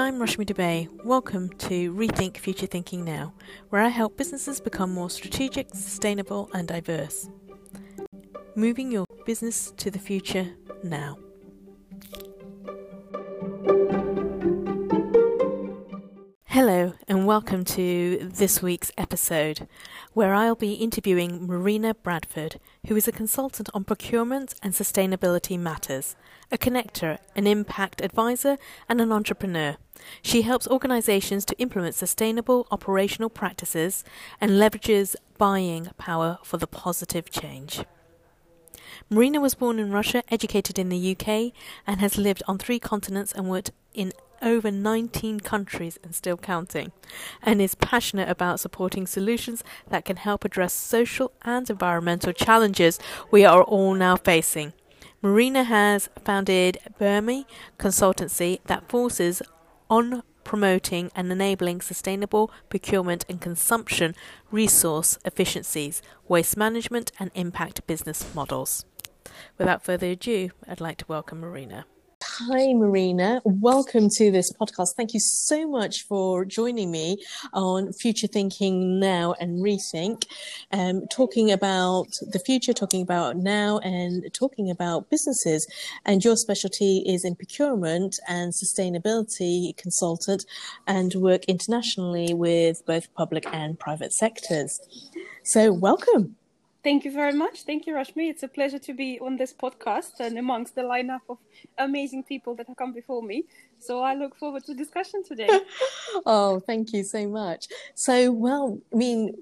I'm Rashmi Dube. Welcome to Rethink Future Thinking Now, where I help businesses become more strategic, sustainable, and diverse. Moving your business to the future now. Hello, and welcome to this week's episode, where I'll be interviewing Marina Bradford, who is a consultant on procurement and sustainability matters, a connector, an impact advisor, and an entrepreneur. She helps organizations to implement sustainable operational practices and leverages buying power for the positive change. Marina was born in Russia, educated in the UK, and has lived on three continents and worked in over 19 countries and still counting, and is passionate about supporting solutions that can help address social and environmental challenges we are all now facing. Marina has founded Bemari Consultancy that forces on promoting and enabling sustainable procurement and consumption resource efficiencies, waste management, and impact business models. Without further ado, I'd like to welcome Marina. Hi, Marina. Welcome to this podcast. Thank you so much for joining me on Future Thinking Now and Rethink, um, talking about the future, talking about now, and talking about businesses. And your specialty is in procurement and sustainability consultant and work internationally with both public and private sectors. So, welcome. Thank you very much. Thank you, Rashmi. It's a pleasure to be on this podcast and amongst the lineup of amazing people that have come before me. So I look forward to discussion today. oh, thank you so much. So, well, I mean,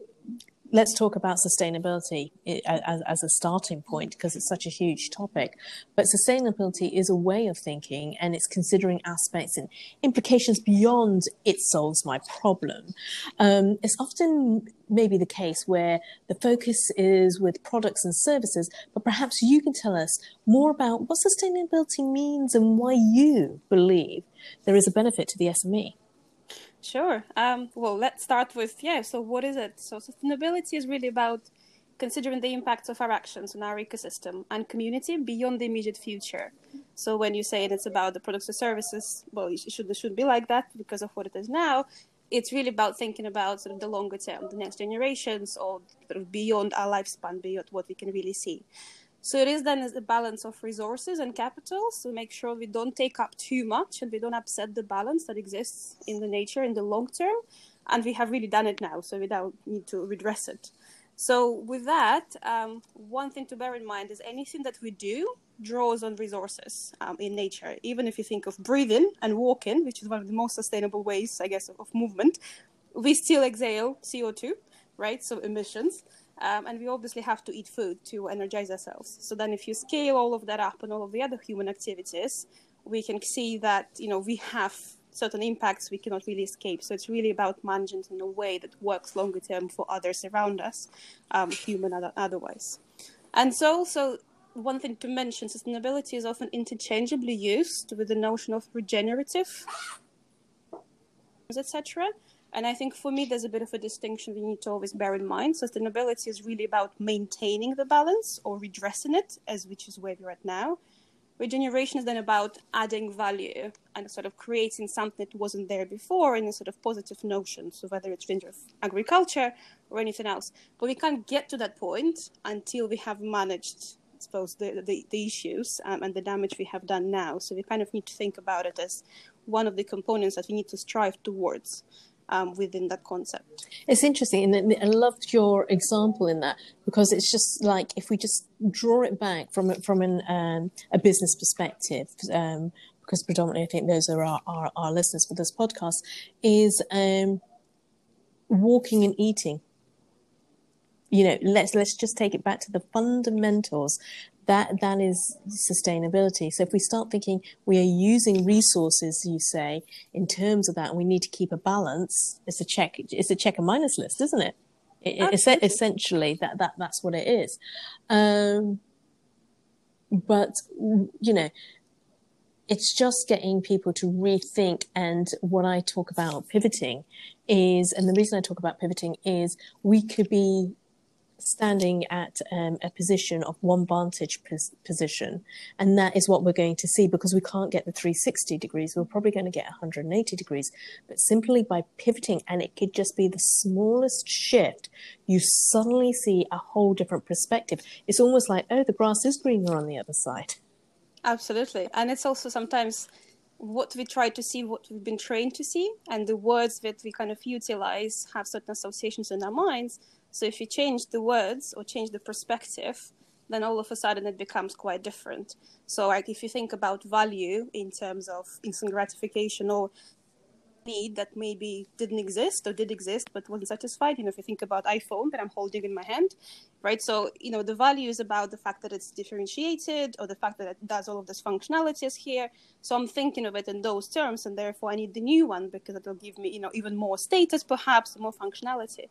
let's talk about sustainability as, as a starting point because it's such a huge topic. But sustainability is a way of thinking and it's considering aspects and implications beyond it solves my problem. Um, it's often maybe the case where the focus is with products and services, but perhaps you can tell us more about what sustainability means and why you believe there is a benefit to the SME. Sure. Um, well, let's start with yeah. So, what is it? So, sustainability is really about considering the impacts of our actions on our ecosystem and community beyond the immediate future. So, when you say it's about the products or services, well, it should it should be like that because of what it is now. It's really about thinking about sort of the longer term, the next generations, or sort of beyond our lifespan, beyond what we can really see. So it is then a balance of resources and capital. So make sure we don't take up too much and we don't upset the balance that exists in the nature in the long term. And we have really done it now, so we don't need to redress it. So with that, um, one thing to bear in mind is anything that we do draws on resources um, in nature. Even if you think of breathing and walking, which is one of the most sustainable ways, I guess, of, of movement, we still exhale CO2, right? So emissions. Um, and we obviously have to eat food to energize ourselves. So then, if you scale all of that up and all of the other human activities, we can see that you know we have certain impacts we cannot really escape. So it's really about managing in a way that works longer term for others around us, um, human or otherwise. And so, also one thing to mention: sustainability is often interchangeably used with the notion of regenerative, etc. And I think for me, there's a bit of a distinction we need to always bear in mind. Sustainability is really about maintaining the balance or redressing it, as which is where we're at now. Regeneration is then about adding value and sort of creating something that wasn't there before in a sort of positive notion. So whether it's in agriculture or anything else, but we can't get to that point until we have managed I suppose the, the, the issues um, and the damage we have done now. So we kind of need to think about it as one of the components that we need to strive towards um, within that concept. It's interesting, and I loved your example in that because it's just like if we just draw it back from from an, um, a business perspective. Um, because predominantly, I think those are our, our, our listeners for this podcast, is um, walking and eating you know let's let's just take it back to the fundamentals that that is sustainability. So if we start thinking we are using resources, you say, in terms of that, and we need to keep a balance, it's a check. It's a check and minus list, isn't it? it essentially that that that's what it is. Um, but you know, it's just getting people to rethink. And what I talk about pivoting is, and the reason I talk about pivoting is we could be standing at um, a position of one vantage pos- position. And that is what we're going to see because we can't get the 360 degrees. We're probably going to get 180 degrees. But simply by pivoting, and it could just be the smallest shift, you suddenly see a whole different perspective. It's almost like, oh, the grass is greener on the other side. Absolutely. And it's also sometimes what we try to see, what we've been trained to see, and the words that we kind of utilize have certain associations in our minds. So if you change the words or change the perspective, then all of a sudden it becomes quite different. So like if you think about value in terms of instant gratification or need that maybe didn't exist or did exist but wasn't satisfied. You know, if you think about iPhone that I'm holding in my hand, right? So, you know, the value is about the fact that it's differentiated or the fact that it does all of this functionalities here. So I'm thinking of it in those terms and therefore I need the new one because it'll give me, you know, even more status perhaps, more functionality.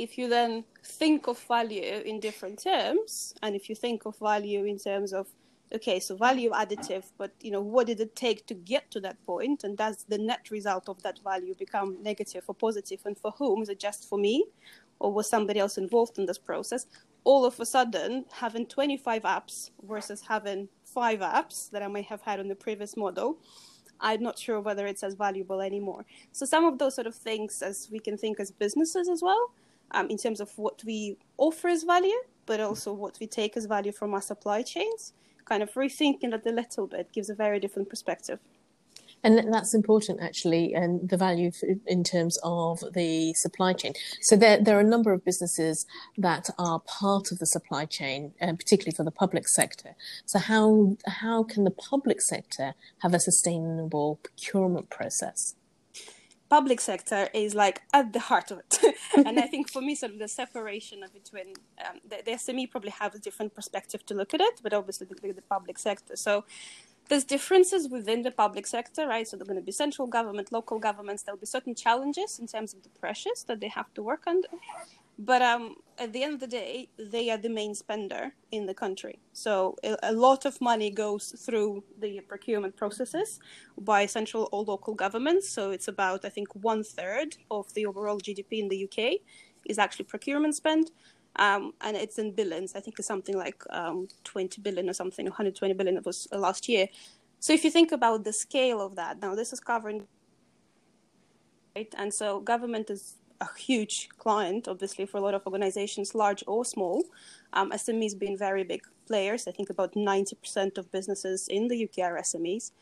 If you then think of value in different terms, and if you think of value in terms of okay so value additive but you know what did it take to get to that point? And does the net result of that value become negative or positive? And for whom? Is it just for me? Or was somebody else involved in this process? All of a sudden having 25 apps versus having five apps that i may have had on the previous model i'm not sure whether it's as valuable anymore. So some of those sort of things as we can think as businesses as well um, in terms of what we offer as value but also what we take as value from our supply chains kind of rethinking that a little bit gives a very different perspective. And that's important, actually, and the value in terms of the supply chain. So there, there are a number of businesses that are part of the supply chain, particularly for the public sector. So how how can the public sector have a sustainable procurement process? Public sector is like at the heart of it. and I think for me, sort of the separation of between um, the, the, SME probably have a different perspective to look at it, but obviously the, the public sector. So there's differences within the public sector, right? So there's going to be central government, local governments. There'll be certain challenges in terms of the pressures that they have to work under. But um, at the end of the day, they are the main spender in the country. So a lot of money goes through the procurement processes by central or local governments. So it's about, I think, one third of the overall GDP in the UK is actually procurement spend. Um, and it's in billions. I think it's something like um, 20 billion or something, 120 billion it was uh, last year. So if you think about the scale of that, now this is covering, right? And so government is a huge client, obviously, for a lot of organizations, large or small. Um, SMEs being very big players. I think about 90% of businesses in the UK are SMEs,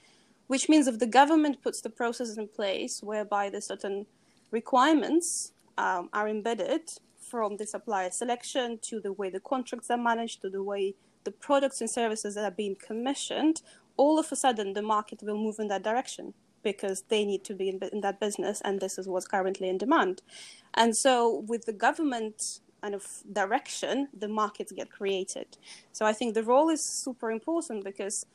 which means if the government puts the processes in place whereby the certain requirements um, are embedded from the supplier selection to the way the contracts are managed to the way the products and services that are being commissioned, all of a sudden the market will move in that direction because they need to be in, in that business and this is what's currently in demand. And so with the government kind of direction, the markets get created. So I think the role is super important because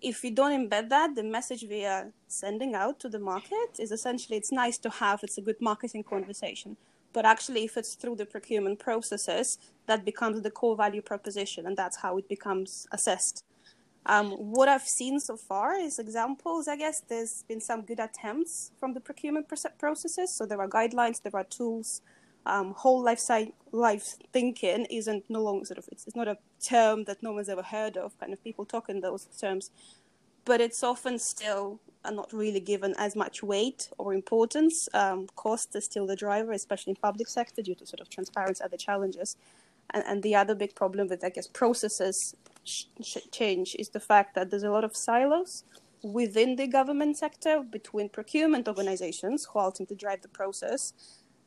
if we don't embed that, the message we are sending out to the market is essentially it's nice to have, it's a good marketing conversation. But actually, if it's through the procurement processes, that becomes the core value proposition, and that's how it becomes assessed. Um, what I've seen so far is examples, I guess. There's been some good attempts from the procurement processes. So there are guidelines, there are tools. Um, whole life cycle, life thinking isn't no longer sort of, it's, it's not a term that no one's ever heard of, kind of people talk in those terms. But it's often still not really given as much weight or importance. Um, cost is still the driver, especially in public sector due to sort of transparency other challenges. And, and the other big problem with, I guess, processes change is the fact that there's a lot of silos within the government sector between procurement organizations who ultimately drive the process,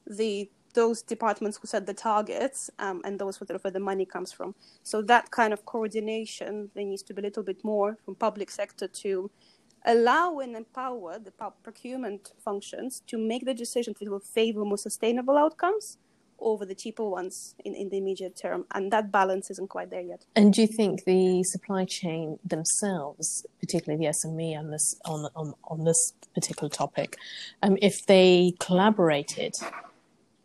the those departments who set the targets, um, and those where the money comes from. So that kind of coordination there needs to be a little bit more from public sector to allow and empower the procurement functions to make the decisions that will favor more sustainable outcomes over the cheaper ones in, in the immediate term. And that balance isn't quite there yet. And do you think the supply chain themselves, particularly the SME on this on on, on this particular topic, um, if they collaborated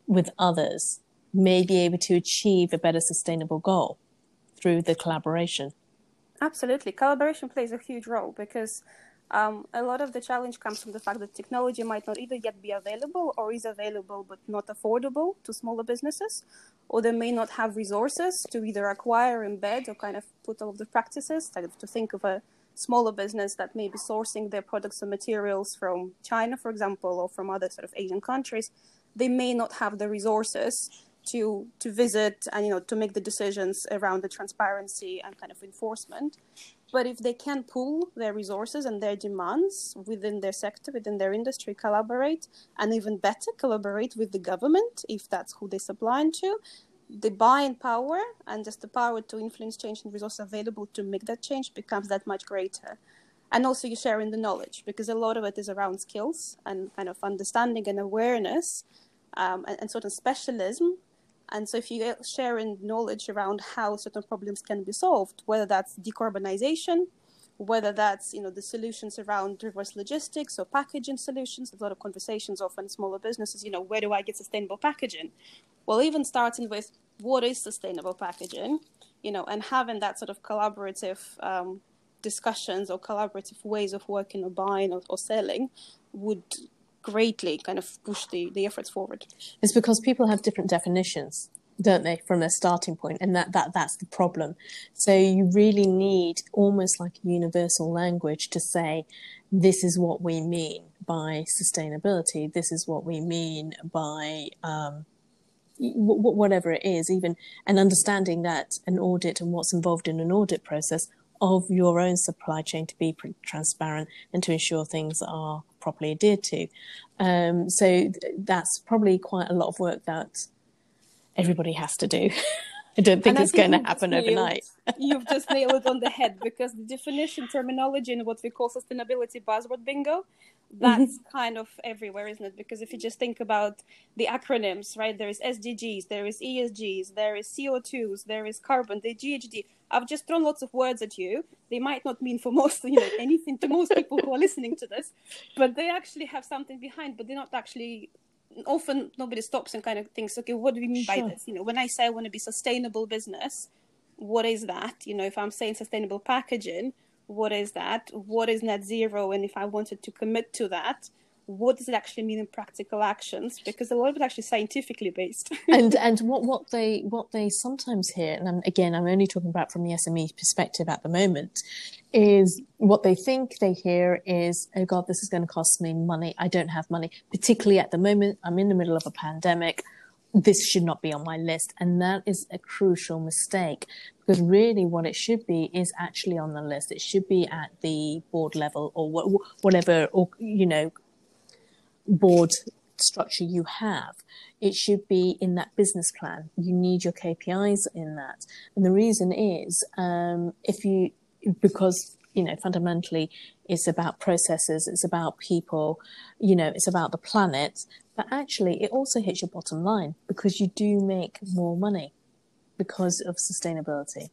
with others, may be able to achieve a better sustainable goal through the collaboration? Absolutely. Collaboration plays a huge role because Um, a lot of the challenge comes from the fact that technology might not either yet be available or is available but not affordable to smaller businesses, or they may not have resources to either acquire, embed, or kind of put all of the practices. To think of a smaller business that may be sourcing their products and materials from China, for example, or from other sort of Asian countries, they may not have the resources to to visit and you know to make the decisions around the transparency and kind of enforcement. But if they can pool their resources and their demands within their sector, within their industry, collaborate, and even better collaborate with the government if that's who they supply into, the buying power and just the power to influence change and resources available to make that change becomes that much greater. And also you're sharing the knowledge because a lot of it is around skills and kind of understanding and awareness um, and, and sort of specialism and so, if you're sharing knowledge around how certain problems can be solved, whether that's decarbonization, whether that's you know the solutions around reverse logistics or packaging solutions, a lot of conversations often smaller businesses. You know, where do I get sustainable packaging? Well, even starting with what is sustainable packaging, you know, and having that sort of collaborative um, discussions or collaborative ways of working or buying or, or selling would greatly kind of push the, the efforts forward. It's because people have different definitions, don't they, from their starting point, and that, that that's the problem. So you really need almost like a universal language to say, this is what we mean by sustainability. This is what we mean by um, w- whatever it is, even and understanding that an audit and what's involved in an audit process of your own supply chain to be transparent and to ensure things are properly adhered to. Um, so that's probably quite a lot of work that everybody has to do. I don't think and it's going to happen overnight. you've just nailed it on the head because the definition, terminology, and what we call sustainability buzzword bingo that's mm-hmm. kind of everywhere, isn't it? Because if you just think about the acronyms, right? There is SDGs, there is ESGs, there is CO2s, there is carbon, the GHG. I've just thrown lots of words at you. They might not mean for most, you know, anything to most people who are listening to this, but they actually have something behind. But they're not actually. Often nobody stops and kind of thinks, okay, what do we mean sure. by this? You know, when I say I want to be sustainable business, what is that? You know, if I'm saying sustainable packaging, what is that? What is net zero? And if I wanted to commit to that, what does it actually mean in practical actions? Because a lot of it actually scientifically based. and and what, what they what they sometimes hear, and I'm, again I'm only talking about from the SME perspective at the moment, is what they think they hear is, oh God, this is going to cost me money. I don't have money, particularly at the moment. I'm in the middle of a pandemic this should not be on my list. And that is a crucial mistake because really what it should be is actually on the list. It should be at the board level or whatever, or, you know, board structure you have. It should be in that business plan. You need your KPIs in that. And the reason is, um, if you, because, you know, fundamentally it's about processes, it's about people, you know, it's about the planet but actually it also hits your bottom line because you do make more money because of sustainability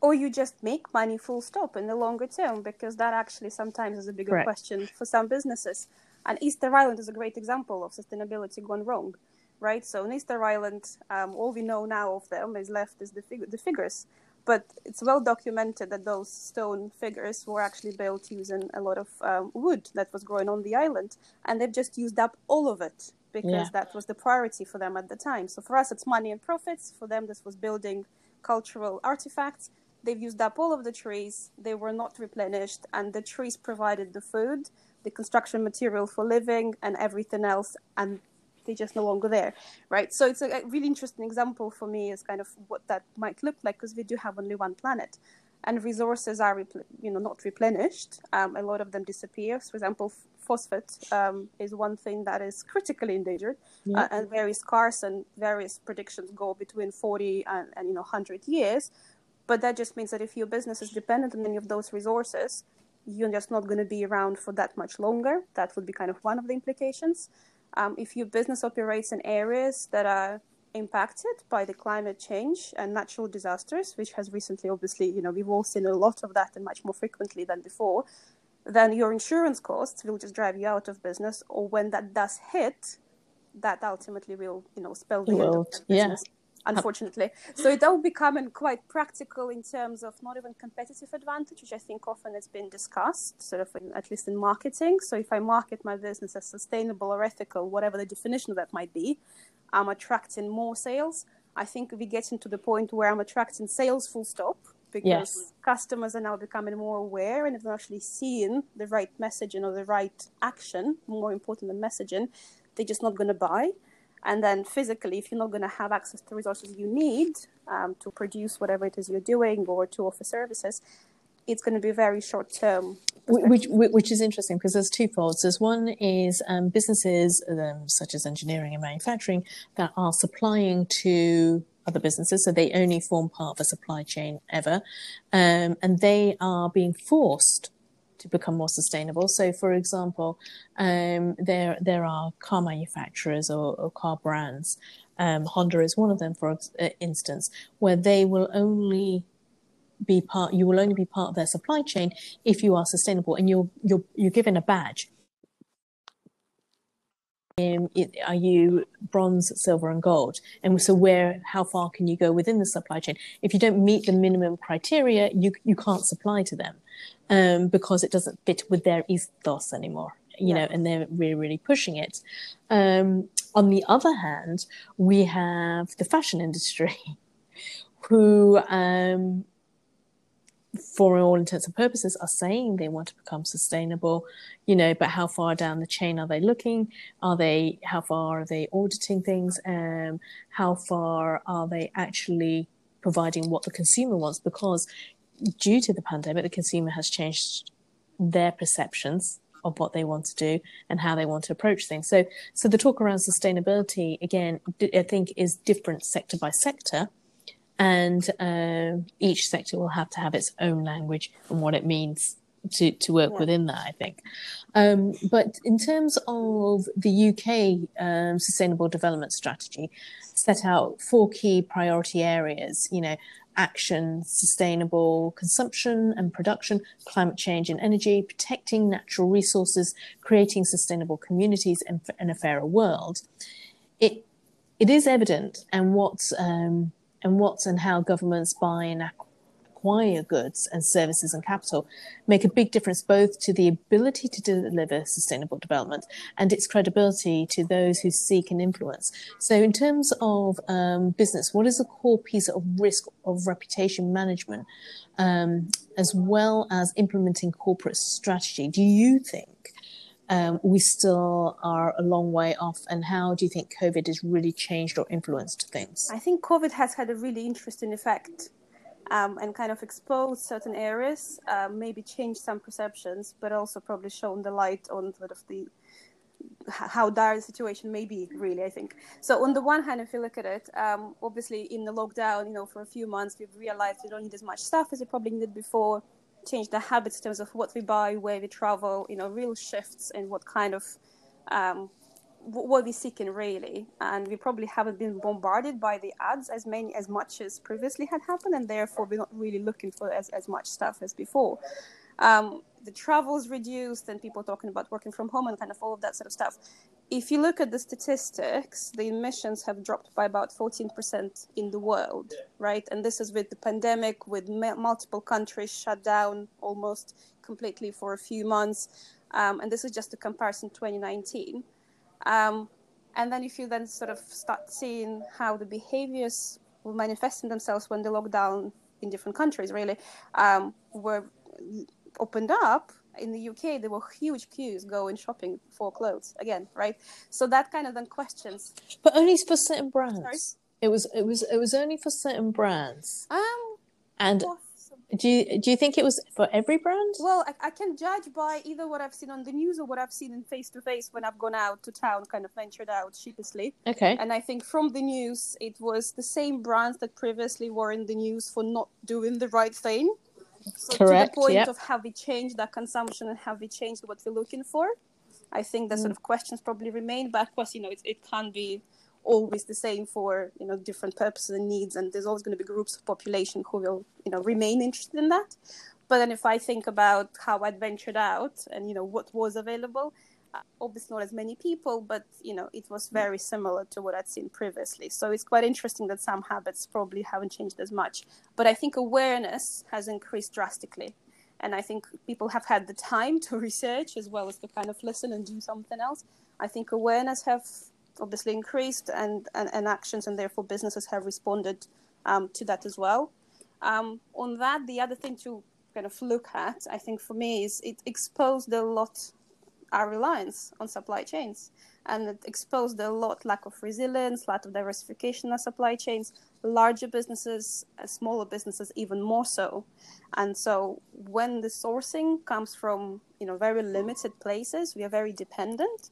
or you just make money full stop in the longer term because that actually sometimes is a bigger question for some businesses and easter island is a great example of sustainability gone wrong right so in easter island um, all we know now of them is left is the, fig- the figures but it's well documented that those stone figures were actually built using a lot of um, wood that was growing on the island, and they've just used up all of it because yeah. that was the priority for them at the time. So for us, it's money and profits. For them, this was building cultural artifacts. They've used up all of the trees. They were not replenished, and the trees provided the food, the construction material for living, and everything else. And they're just no longer there, right? So it's a, really interesting example for me as kind of what that might look like because we do have only one planet, and resources are you know not replenished. Um, a lot of them disappear. For example, phosphate um, is one thing that is critically endangered yeah. uh, and very scarce, and various predictions go between 40 and, and you know 100 years. But that just means that if your business is dependent on any of those resources, you're just not going to be around for that much longer. That would be kind of one of the implications. Um, if your business operates in areas that are impacted by the climate change and natural disasters, which has recently, obviously, you know, we've all seen a lot of that and much more frequently than before, then your insurance costs will just drive you out of business. Or when that does hit, that ultimately will, you know, spell the end of business. Yeah. Unfortunately. so it all becoming quite practical in terms of not even competitive advantage, which I think often has been discussed, sort of in, at least in marketing. So if I market my business as sustainable or ethical, whatever the definition of that might be, I'm attracting more sales. I think we get into the point where I'm attracting sales full stop because yes. customers are now becoming more aware and if they're actually seeing the right messaging or the right action, more important than messaging, they're just not going to buy. And then physically, if you're not going to have access to resources you need um, to produce whatever it is you're doing or to offer services, it's going to be very short term. Which, which is interesting because there's two folds. There's one is um, businesses um, such as engineering and manufacturing that are supplying to other businesses, so they only form part of a supply chain ever, um, and they are being forced to become more sustainable. So, for example, um, there there are car manufacturers or, or car brands. Um, Honda is one of them, for uh, instance, where they will only be part. You will only be part of their supply chain if you are sustainable, and you're you're you're given a badge. Um, are you bronze, silver, and gold? And so, where, how far can you go within the supply chain? If you don't meet the minimum criteria, you you can't supply to them um, because it doesn't fit with their ethos anymore. You yeah. know, and they're really, really pushing it. Um, on the other hand, we have the fashion industry, who um, for all intents and purposes, are saying they want to become sustainable, you know, but how far down the chain are they looking? Are they, how far are they auditing things? Um, how far are they actually providing what the consumer wants? Because due to the pandemic, the consumer has changed their perceptions of what they want to do and how they want to approach things. So, so the talk around sustainability, again, I think is different sector by sector and uh, each sector will have to have its own language and what it means to, to work yeah. within that, I think. Um, but in terms of the UK um, Sustainable Development Strategy, set out four key priority areas, you know, action, sustainable consumption and production, climate change and energy, protecting natural resources, creating sustainable communities and, and a fairer world. It, it is evident, and what's um, and what and how governments buy and acquire goods and services and capital make a big difference both to the ability to deliver sustainable development and its credibility to those who seek and influence. So, in terms of um, business, what is the core piece of risk of reputation management, um, as well as implementing corporate strategy? Do you think? Um, we still are a long way off? And how do you think COVID has really changed or influenced things? I think COVID has had a really interesting effect um, and kind of exposed certain areas, uh, maybe changed some perceptions, but also probably shown the light on sort of the how dire the situation may be really i think so on the one hand if you look at it um, obviously in the lockdown you know for a few months we've realized we don't need as much stuff as we probably needed before change the habits in terms of what we buy, where we travel, you know, real shifts in what kind of um, what we're seeking really. And we probably haven't been bombarded by the ads as many as much as previously had happened, and therefore we're not really looking for as, as much stuff as before. Um, the travel's reduced and people talking about working from home and kind of all of that sort of stuff. If you look at the statistics, the emissions have dropped by about 14% in the world, right? And this is with the pandemic, with multiple countries shut down almost completely for a few months. Um, and this is just a comparison 2019. Um, and then if you then sort of start seeing how the behaviors were manifesting themselves when the lockdown in different countries really um, were opened up in the UK, there were huge queues going shopping for clothes again, right? So that kind of then questions. But only for certain brands. Sorry? It was it was it was only for certain brands. Um, and do you do you think it was for every brand? Well, I, I, can judge by either what I've seen on the news or what I've seen in face to face when I've gone out to town, kind of ventured out sheepishly. Okay. And I think from the news, it was the same brands that previously were in the news for not doing the right thing. So Correct, to the point yep. of have we changed that consumption and have we changed what we're looking for? I think the mm. sort of questions probably remain, but of course, you know, it, it can't be always the same for you know different purposes and needs, and there's always going to be groups of population who will you know remain interested in that. But then if I think about how I ventured out and you know what was available, obviously not as many people, but you know it was very similar to what I'd seen previously. So it's quite interesting that some habits probably haven't changed as much. But I think awareness has increased drastically, and I think people have had the time to research as well as to kind of listen and do something else. I think awareness have obviously increased, and and, and actions, and therefore businesses have responded um, to that as well. Um, on that, the other thing to kind of look at, I think for me, is it exposed a lot our reliance on supply chains. And it exposed a lot lack of resilience, lack of diversification of supply chains, larger businesses, uh, smaller businesses even more so. And so when the sourcing comes from you know very limited places, we are very dependent.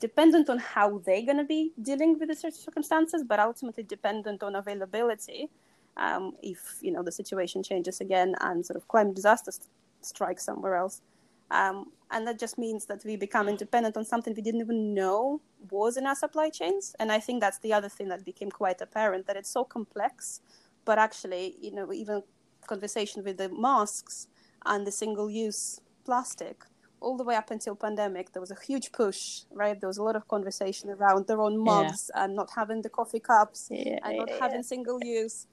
Dependent on how they're going to be dealing with the circumstances, but ultimately dependent on availability. Um, if you know the situation changes again and sort of climate disaster strikes somewhere else, um, and that just means that we become independent on something we didn't even know was in our supply chains. And I think that's the other thing that became quite apparent that it's so complex, but actually, you know, even conversation with the masks and the single-use plastic, all the way up until pandemic, there was a huge push, right? There was a lot of conversation around their own mugs yeah. and not having the coffee cups yeah, and not yeah, having single use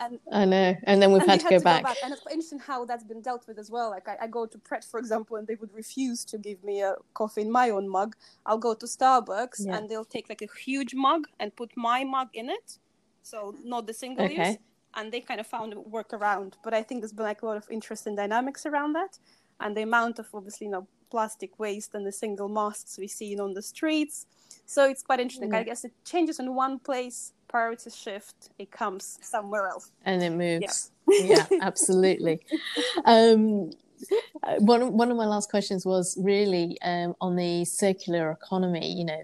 and I know, and then we've and had, to, had go, to back. go, back. And it's interesting how that's been dealt with as well. Like I, I, go to Pret, for example, and they would refuse to give me a coffee in my own mug. I'll go to Starbucks, yeah. and they'll take like a huge mug and put my mug in it, so not the single okay. use. And they kind of found a workaround. But I think there's been like a lot of interesting dynamics around that, and the amount of obviously you know plastic waste and the single masks we see on the streets. So it's quite interesting. Yeah. I guess it changes in one place priority shift, it comes somewhere else. And it moves. Yeah, yeah absolutely. Um, one one of my last questions was really um, on the circular economy. You know,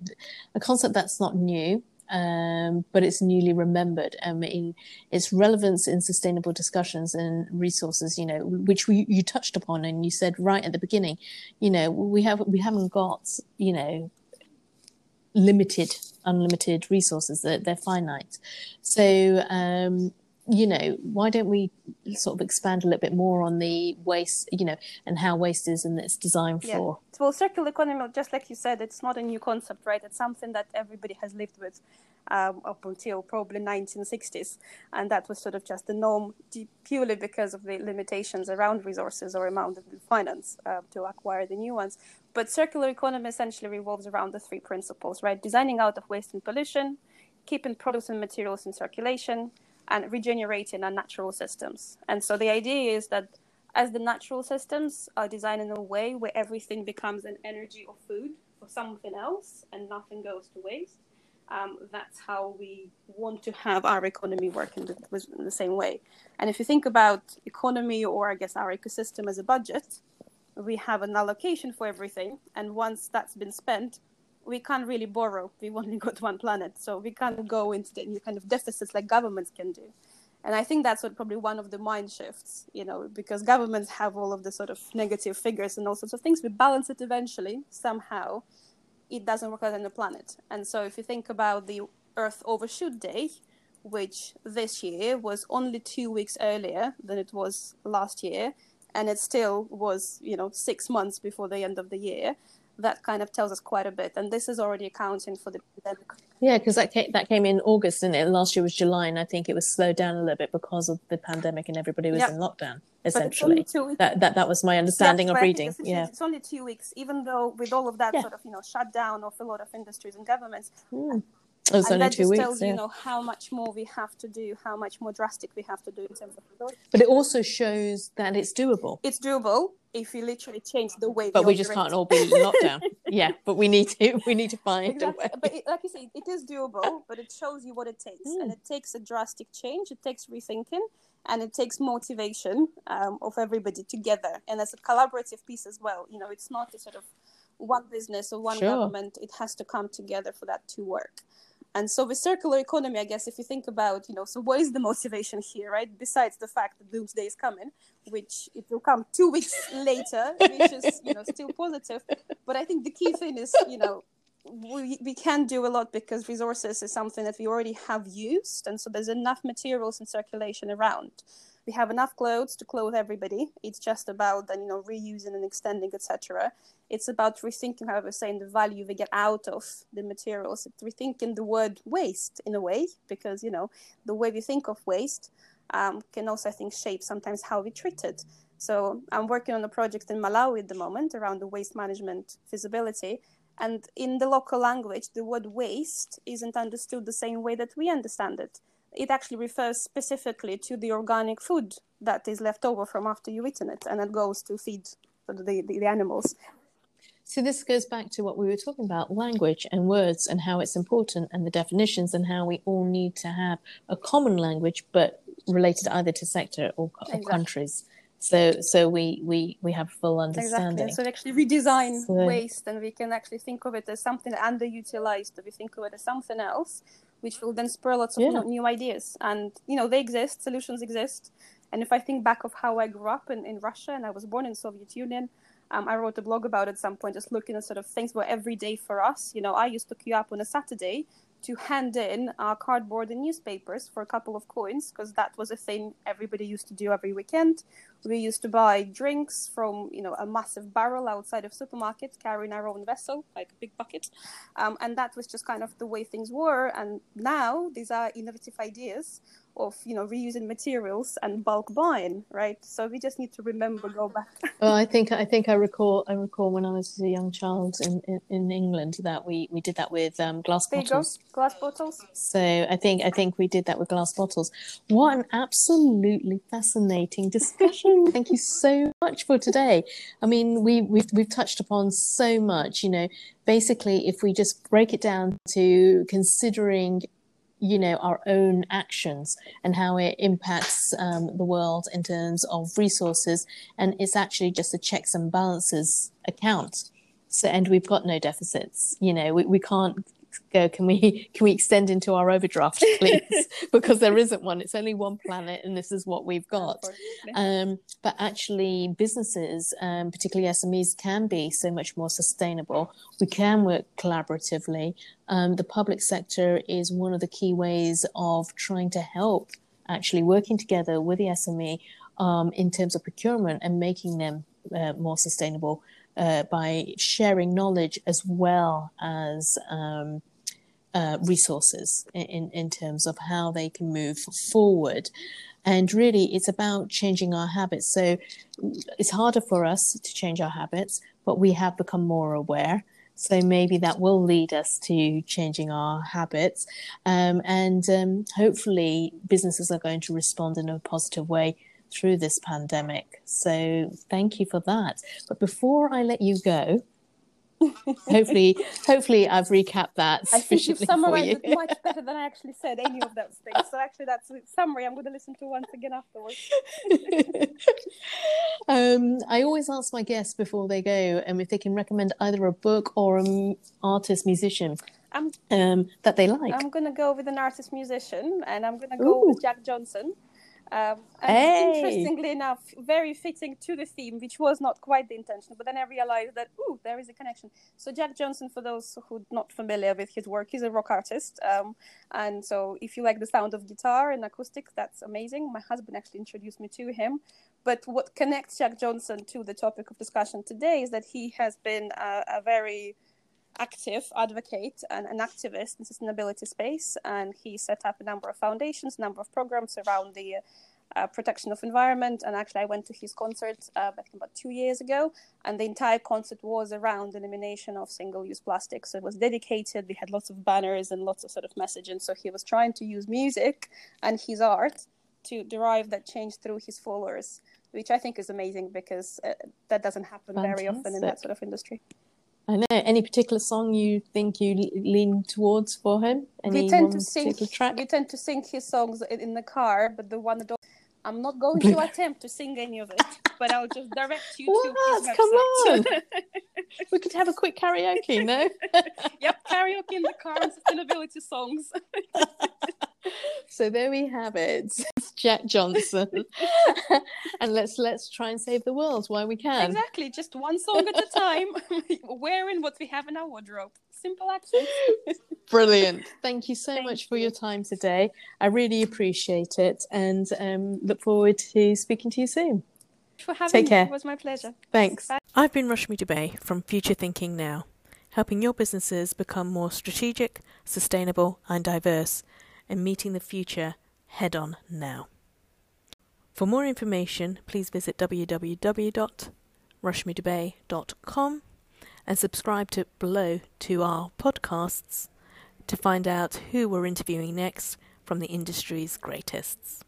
a concept that's not new, um, but it's newly remembered um, in its relevance in sustainable discussions and resources. You know, which we, you touched upon, and you said right at the beginning. You know, we have we haven't got you know limited unlimited resources. They're, they're finite. So um, you know why don't we sort of expand a little bit more on the waste you know and how waste is and its designed yeah. for well circular economy just like you said it's not a new concept right it's something that everybody has lived with um, up until probably 1960s, and that was sort of just the norm purely because of the limitations around resources or amount of finance uh, to acquire the new ones. But circular economy essentially revolves around the three principles, right? Designing out of waste and pollution, keeping products and materials in circulation, and regenerating our natural systems. And so the idea is that as the natural systems are designed in a way where everything becomes an energy or food for something else and nothing goes to waste, um, that's how we want to have our economy work in the, in the, same way. And if you think about economy or I guess our ecosystem as a budget, we have an allocation for everything, and once that's been spent, we can't really borrow. We've only got one planet, so we can't go into the kind of deficits like governments can do. And I think that's what probably one of the mind shifts, you know, because governments have all of the sort of negative figures and all sorts of things. We balance it eventually somehow, it doesn't work out on the planet. And so if you think about the Earth Overshoot Day, which this year was only two weeks earlier than it was last year, and it still was, you know, six months before the end of the year, that kind of tells us quite a bit. And this is already accounting for the pandemic. Yeah, because that came, that came in August, and it? Last year was July, and I think it was slowed down a little bit because of the pandemic and everybody was yep. in lockdown. Essentially, that, that that was my understanding of reading. It's, yeah, it's only two weeks, even though with all of that yeah. sort of you know shutdown of a lot of industries and governments. Mm. It was and only that two just weeks, tells yeah. you know how much more we have to do, how much more drastic we have to do in terms of. But it also shows that it's doable. It's doable if you literally change the way. But we, just can't all be in lockdown. yeah, but we need to. We need to find exactly. But it, like you say, it is doable, but it shows you what it takes, mm. and it takes a drastic change. It takes rethinking, and it takes motivation um, of everybody together, and as a collaborative piece as well. You know, it's not a sort of one business or one sure. government. It has to come together for that to work. And so the circular economy, I guess, if you think about, you know, so what is the motivation here, right? Besides the fact that doomsday is coming, which it will come two weeks later, which is, you know, still positive. But I think the key thing is, you know, we, we can do a lot because resources is something that we already have used. And so there's enough materials in circulation around we have enough clothes to clothe everybody. It's just about then you know reusing and extending, etc. It's about rethinking, however, saying the value we get out of the materials. It's rethinking the word waste in a way because you know the way we think of waste um, can also I think shape sometimes how we treat it. So I'm working on a project in Malawi at the moment around the waste management feasibility. And in the local language, the word waste isn't understood the same way that we understand it it actually refers specifically to the organic food that is left over from after you've eaten it and it goes to feed the, the, the animals. So this goes back to what we were talking about language and words and how it's important and the definitions and how we all need to have a common language but related either to sector or, exactly. countries. So so we, we, we have full understanding. Exactly. So actually redesign so, waste and we can actually think of it as something underutilized. We think of it as something else which will then spur lots of yeah. new ideas. And you know, they exist, solutions exist. And if I think back of how I grew up in, in Russia and I was born in Soviet Union, um, I wrote a blog about it at some point, just looking at sort of things were every day for us. You know, I used to queue up on a Saturday to hand in our cardboard and newspapers for a couple of coins because that was a thing everybody used to do every weekend. We used to buy drinks from you know a massive barrel outside of supermarkets, carrying our own vessel like a big bucket, um, and that was just kind of the way things were. And now these are innovative ideas of you know reusing materials and bulk buying right? So we just need to remember go back. Well i think i think i recall i recall when i was a young child in in, in england that we we did that with um, glass there bottles. Glass bottles. So i think i think we did that with glass bottles. What an absolutely fascinating discussion thank you so much for today. I mean we we've, we've touched upon so much you know. Basically if we just break it down to considering you know our own actions and how it impacts um, the world in terms of resources and it's actually just a checks and balances account. So and we've got no deficits you know. We, we can't go can we can we extend into our overdraft please? Because there isn't one. It's only one planet and this is what we've got. um, but actually businesses um, particularly smes can be so much more sustainable. We can work collaboratively. Um, the public sector is one of the key ways of trying to help actually working together with the sme um, in terms of procurement and making them uh, more sustainable uh, by sharing knowledge as well as um, uh, resources in, in terms of how they can move forward. And really, it's about changing our habits. So it's harder for us to change our habits, but we have become more aware. So maybe that will lead us to changing our habits. Um, and um, hopefully, businesses are going to respond in a positive way through this pandemic. So thank you for that. But before I let you go, hopefully, hopefully I've recapped that I think you've summarized you. it much better than I actually said any of those things. So actually, that's a summary. I'm going to listen to once again afterwards. um, I always ask my guests before they go um, if they can recommend either a book or an artist musician. Um, that they like. I'm going to go with an artist musician, and I'm going to go Ooh. with Jack Johnson. Um, and hey. interestingly enough, very fitting to the theme, which was not quite the intention. But then I realized that, ooh, there is a connection. So Jack Johnson, for those who are not familiar with his work, he's a rock artist. Um, and so if you like the sound of guitar and acoustic, that's amazing. My husband actually introduced me to him. But what connects Jack Johnson to the topic of discussion today is that he has been a, a very active advocate and an activist in sustainability space, and he set up a number of foundations, a number of programs around the uh, protection of environment. And actually, I went to his concert uh, I think about two years ago, and the entire concert was around elimination of single-use plastic. So it was dedicated. We had lots of banners and lots of sort of messaging. So he was trying to use music and his art to derive that change through his followers, which I think is amazing because uh, that doesn't happen Fantastic. very often in that sort of industry. I know. Any particular song you think you lean towards for him? Any we tend to sing. Track? We tend to sing his songs in the car, but the one that I'm not going to attempt to sing any of it, but I'll just direct you what? to his Come on. we could have a quick karaoke, no? yep, karaoke in the car and sustainability songs. So there we have it. It's Jack Johnson. and let's let's try and save the world while we can. Exactly, just one song at a time, wearing what we have in our wardrobe. simple accents. Brilliant. Thank you so Thank much for you. your time today. I really appreciate it and um, look forward to speaking to you soon. for having Take me. care. It was my pleasure. Thanks. Bye. I've been Rashmi Dube from Future Thinking Now, helping your businesses become more strategic, sustainable, and diverse, and meeting the future head on now. For more information, please visit www.rashmidubey.com and subscribe to below to our podcasts to find out who we're interviewing next from the industry's greatest.